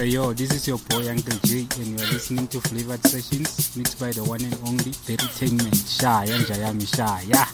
Hey yo, this is your boy Uncle J, and you are listening to Flavored Sessions, mixed by the one and only Entertainment. Shaya Njayami Shaya. Hey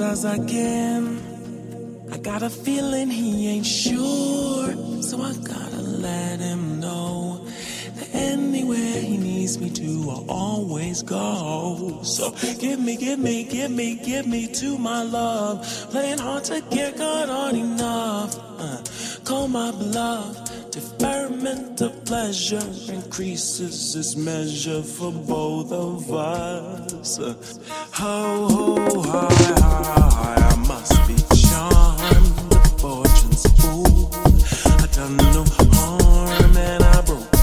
as I can. I got a feeling he ain't sure, so I gotta let him know that anywhere he needs me to, I'll always go. So give me, give me, give me, give me to my love. Playing hard to get, God aren't enough. Uh, call my bluff, element pleasure increases its measure for both of us. How oh, high, high, I must be charmed. The fortune's fool, I done no harm, and I broke.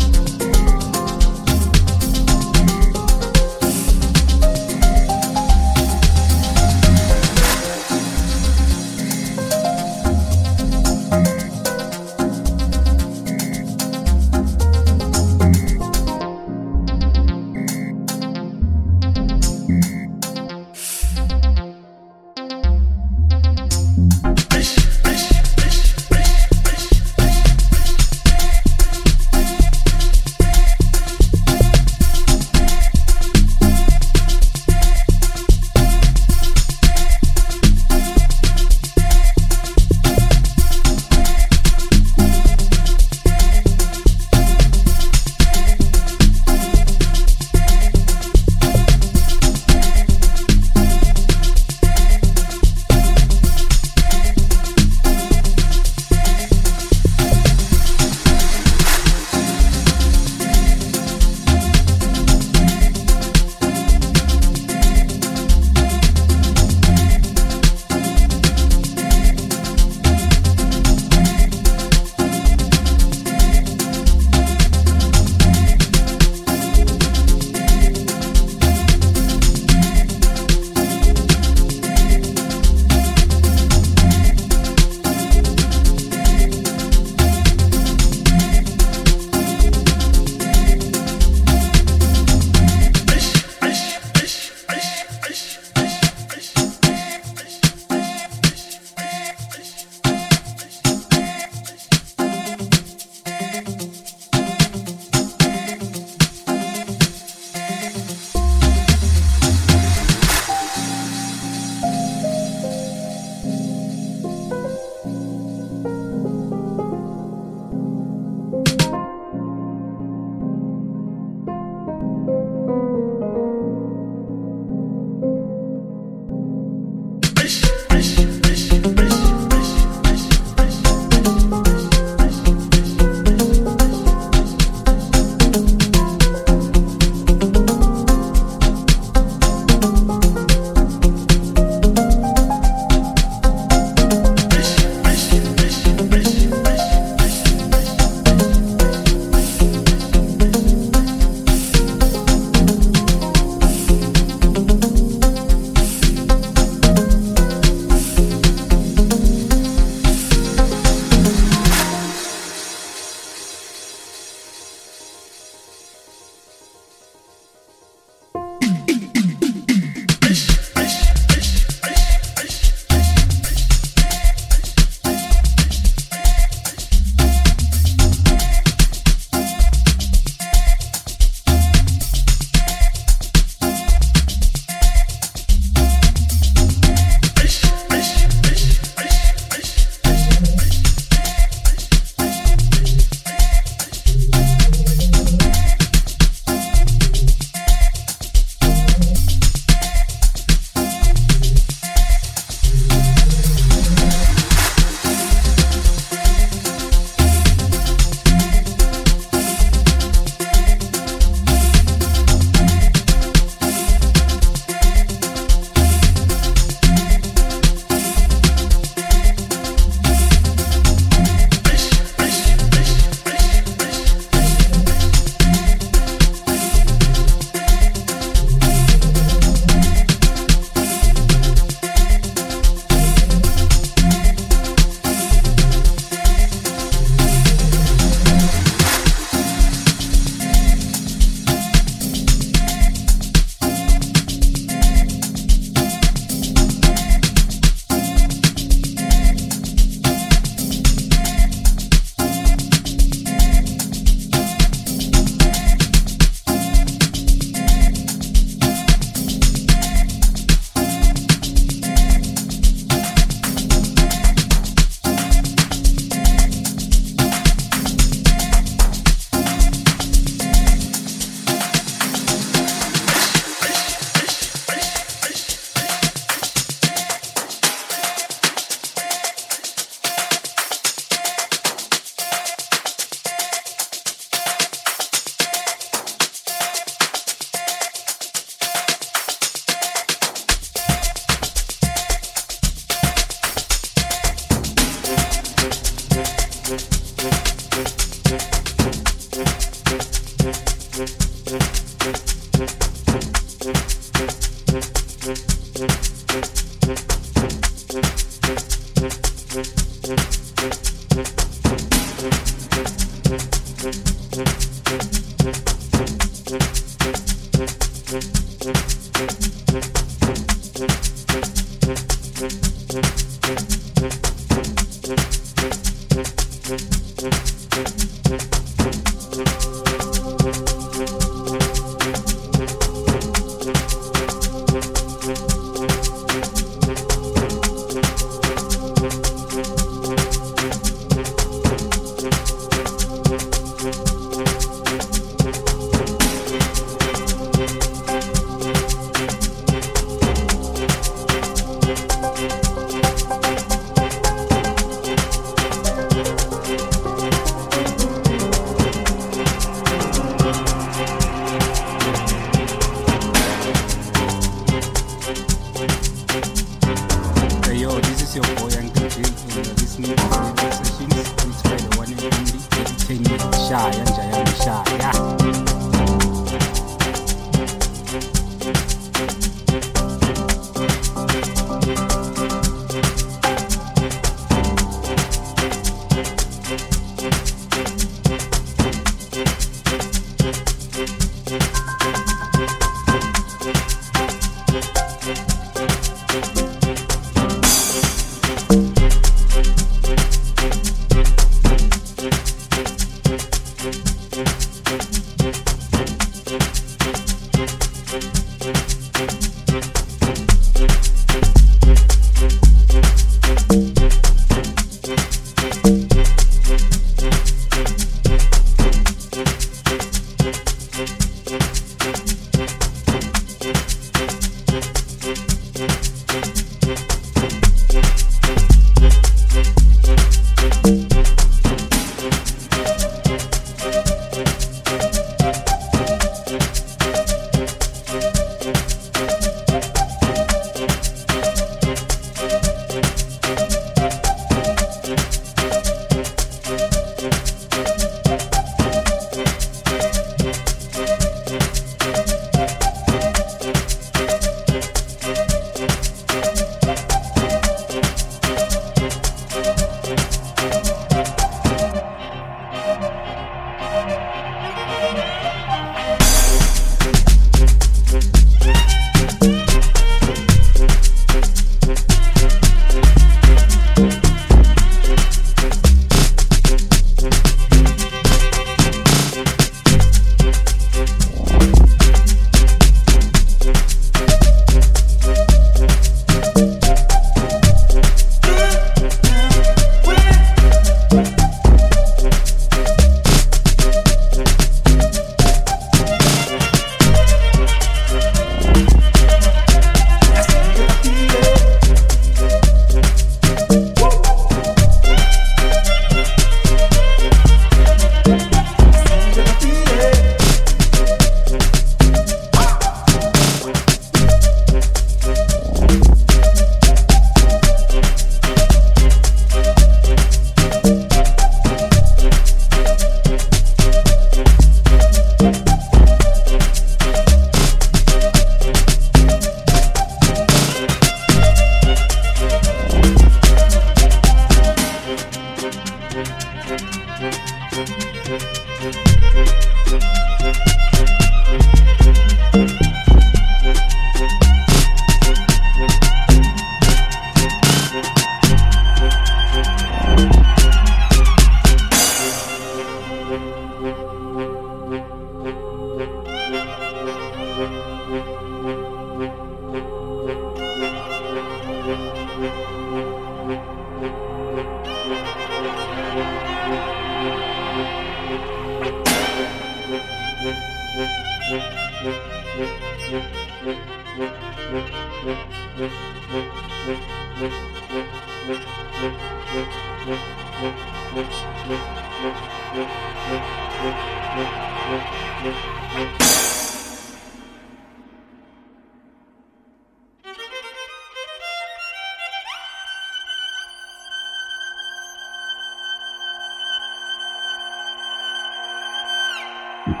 Thank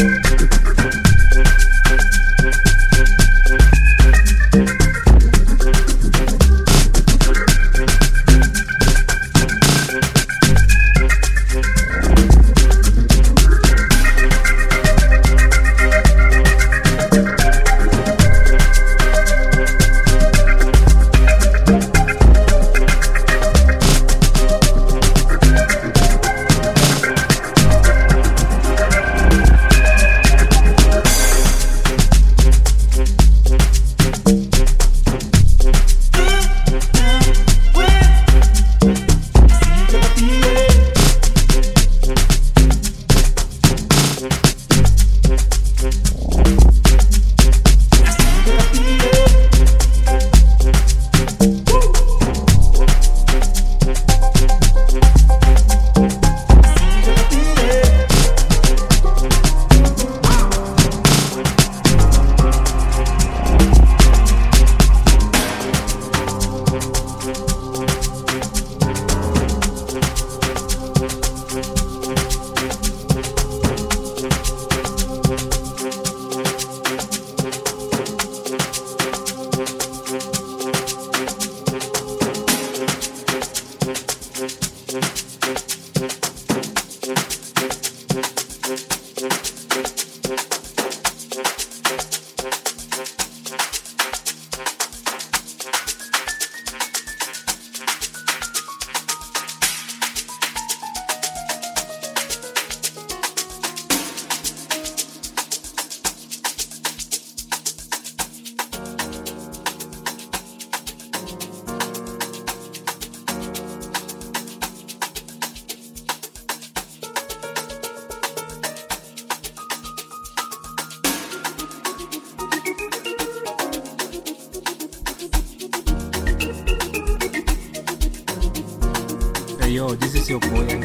you your boy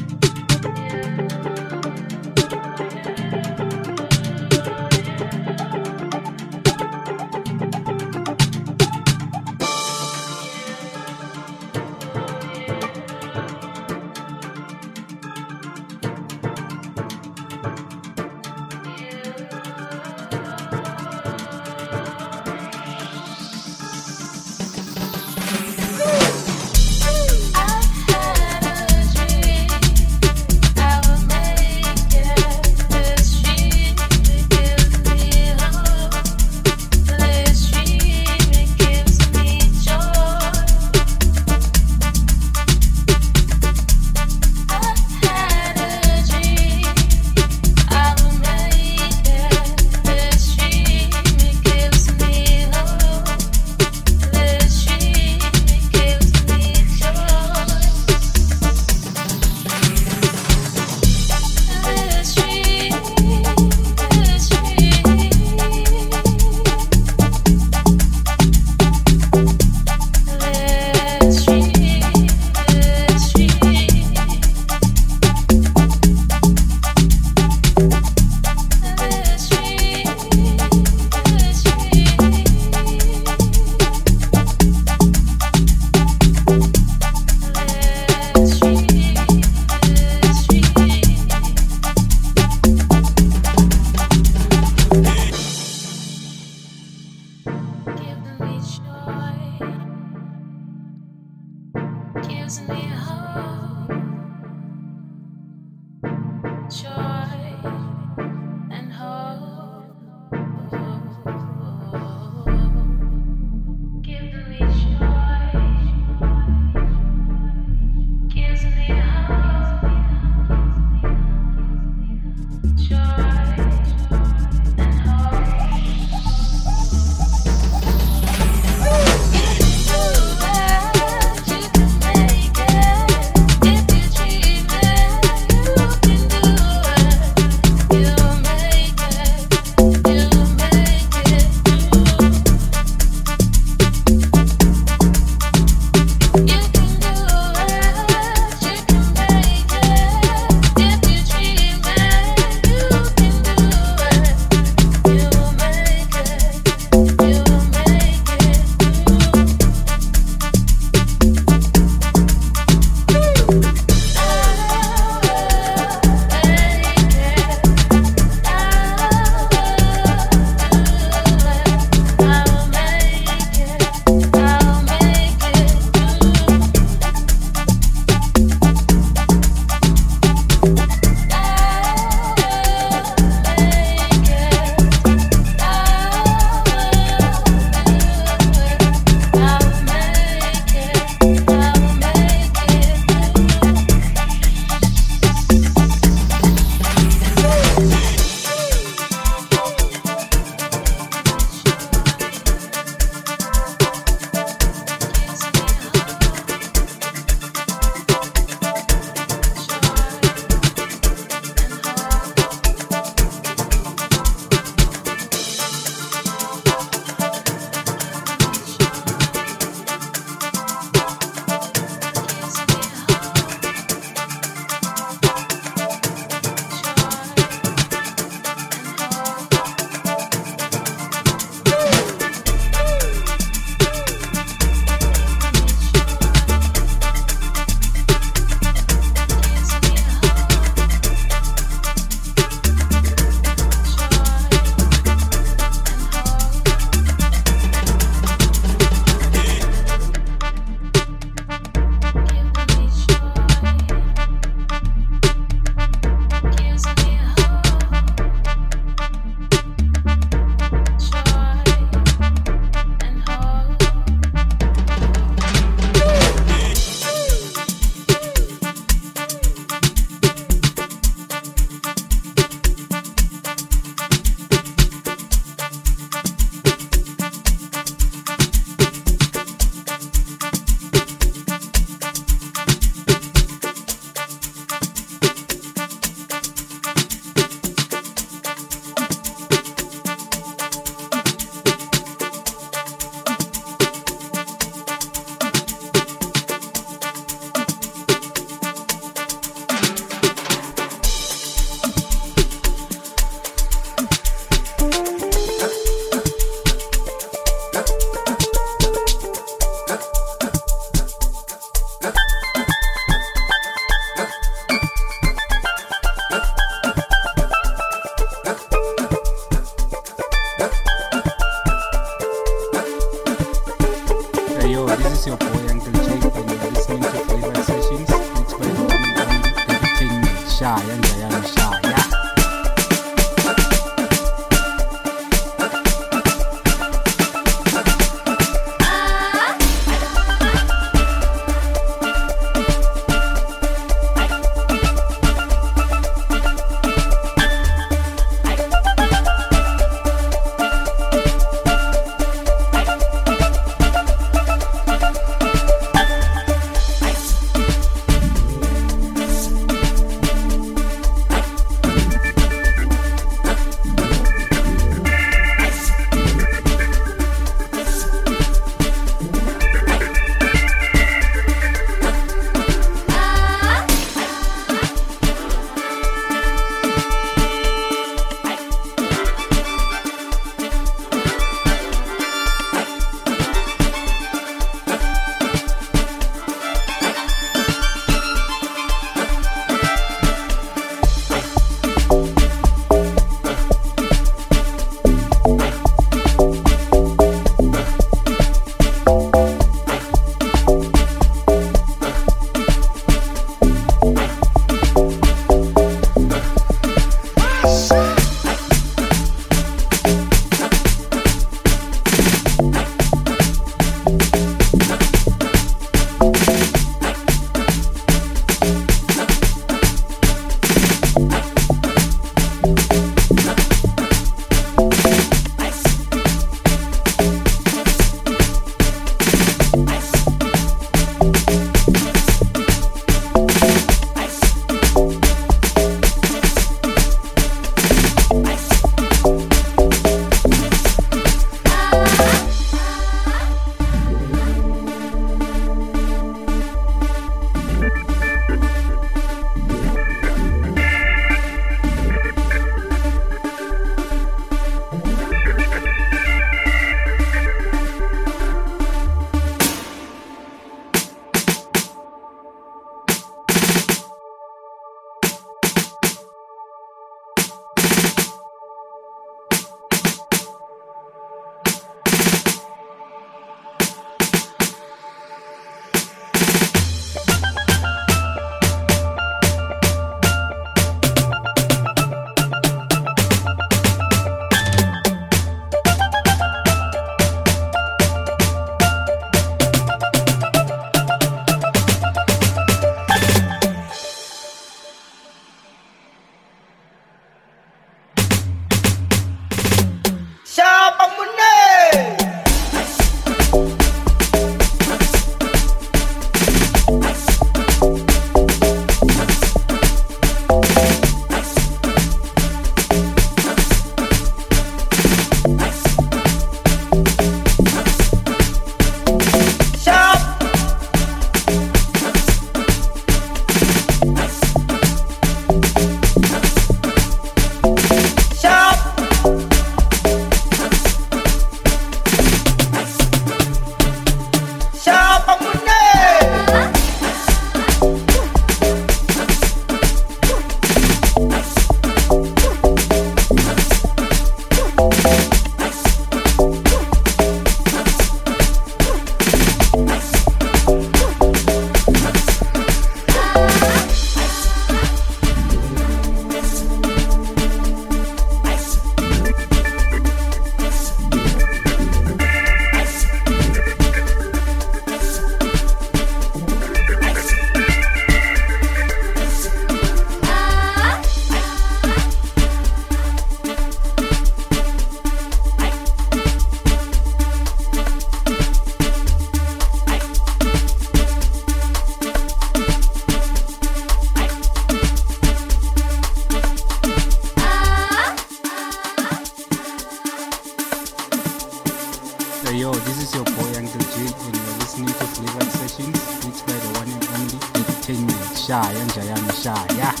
傻呀。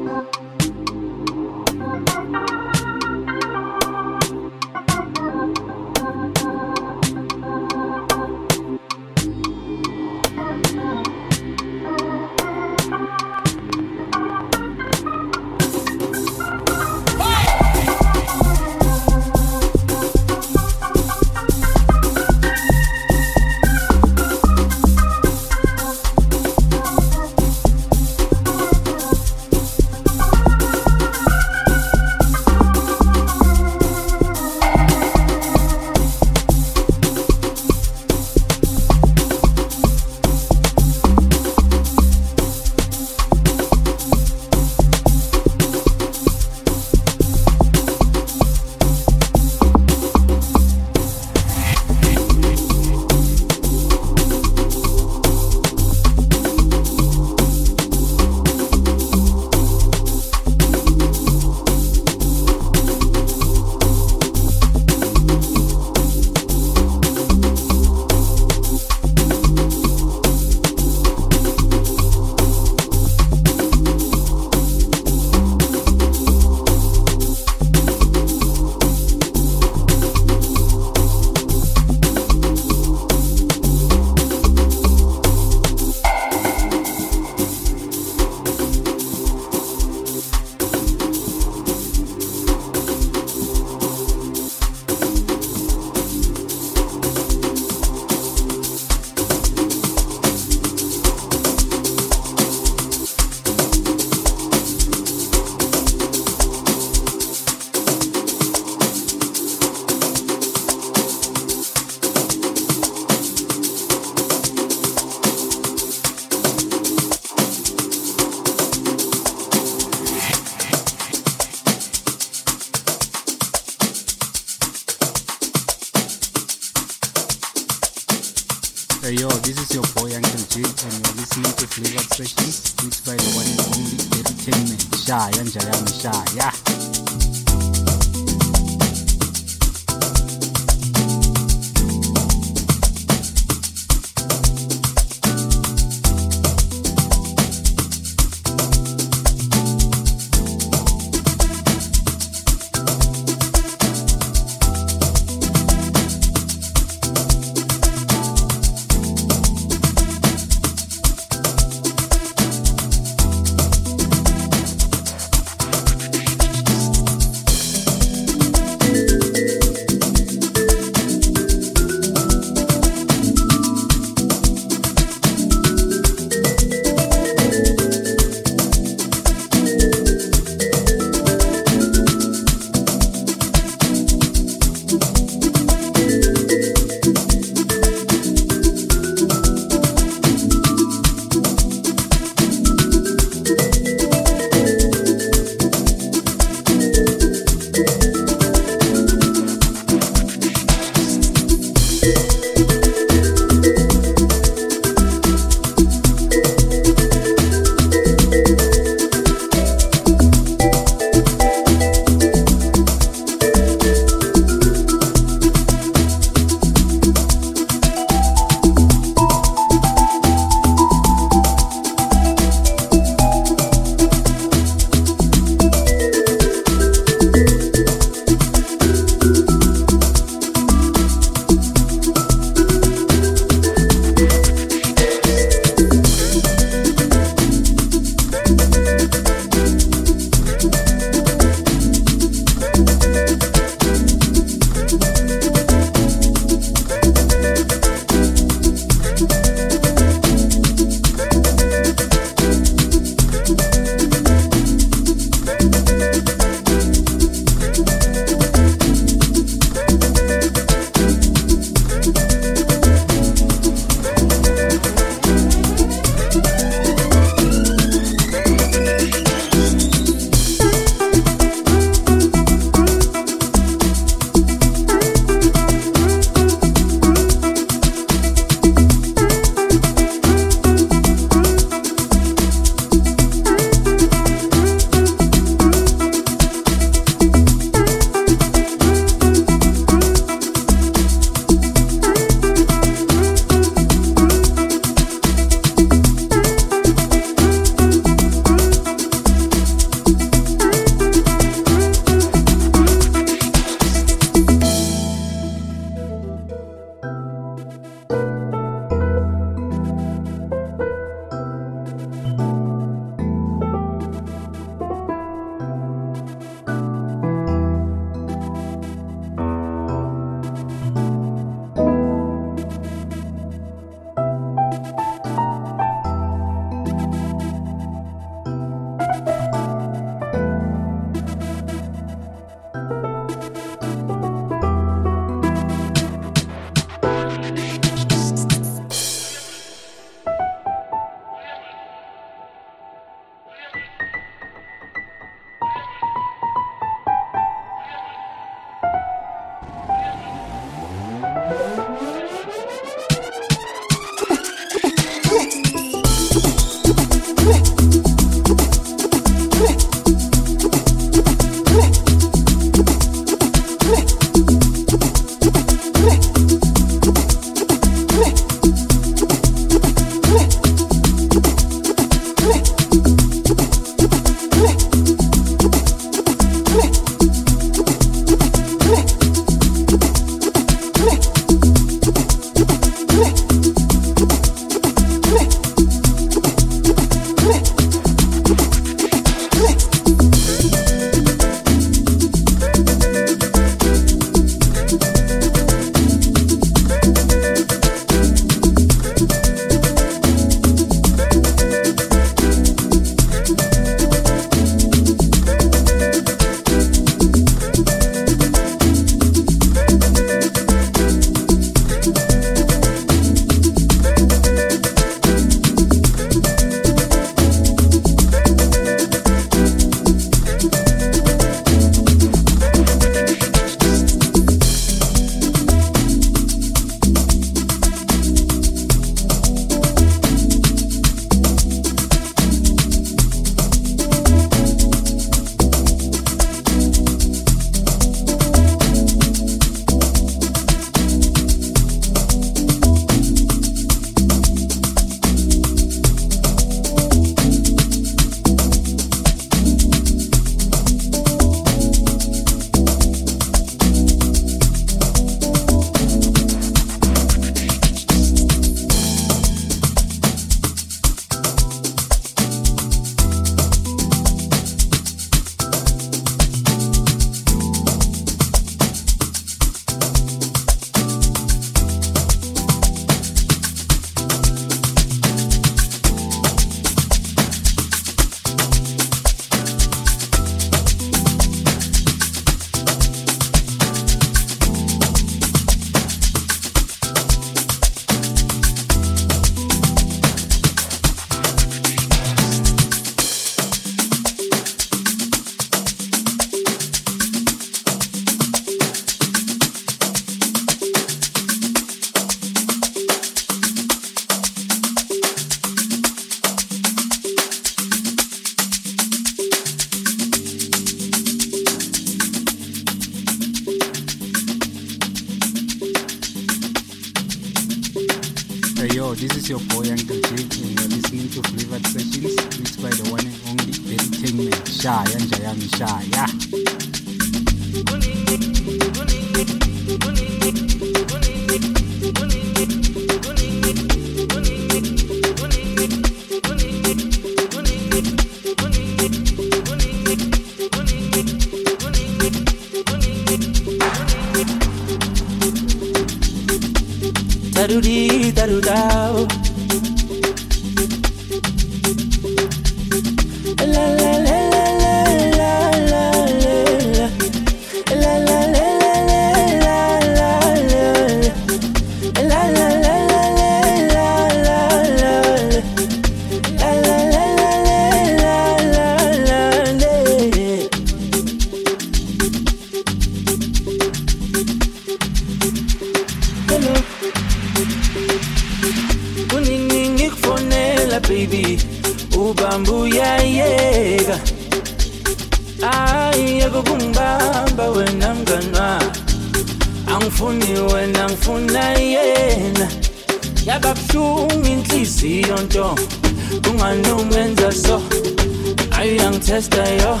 Ayi uyangithesta yo.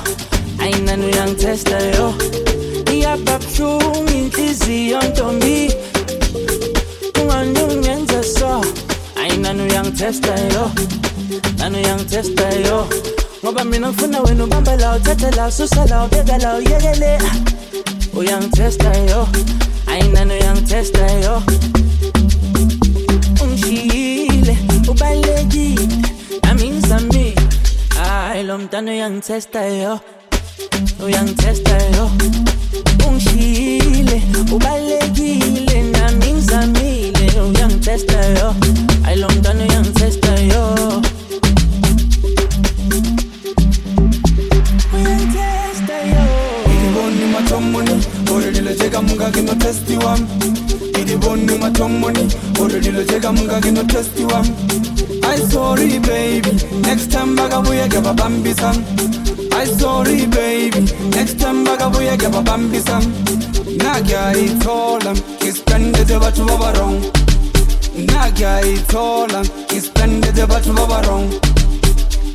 Ayinani uyangithesta yo. Yaba buhlungu inhliziyo ntombi kungani ungenza so. Ayi nani uyangithesta yo. Nani uyangithesta yo. Ngoba mina ngifuna wena ubamba la uthatha la ususa la ubeka la uyekele uyangithesta yo ayi nani uyangithesta yo hayi lo mntana uyangithesta yo. Uyangithesta yo. Ungishiyile ubalekile nami ngizamile. Uyangithesta yo. Hayi lo mntana uyangithesta yo. Uyangithesta yo. Idiboni matomoni ololiloteka mungaki no testi wam idiboni matomoni ololiloteka mungaki no testi wam sorry baby. Next time bakabuye gebabambisa i sorry baby. Next time bakabuye gebabambisa nagyayithola ngispendete batho ba barong nagyayithola ngispendete batho ba barong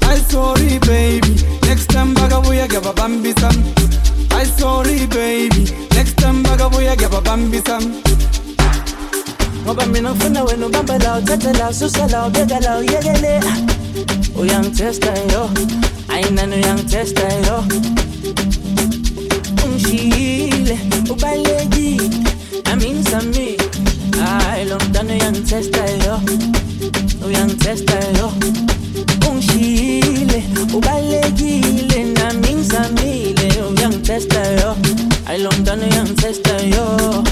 I sorry baby. Next time bakabuya ngiyababambisa I sorry baby. Next time bakabuya ngiyababambisa ngoba mina ngifuna wena ubamba la uthatha la ususa la ubeka la uyekele. Uyangithesta yo. Ayi nani uyangithesta yo? Ungishiyile ubalekile nami ngizamile hayi lo mntana uyangithesta yo. Uyangithesta yo. Ungishiyile ubalekile nami ngizamile uyangithesta yo. Hayi lo mntana uyangithesta yo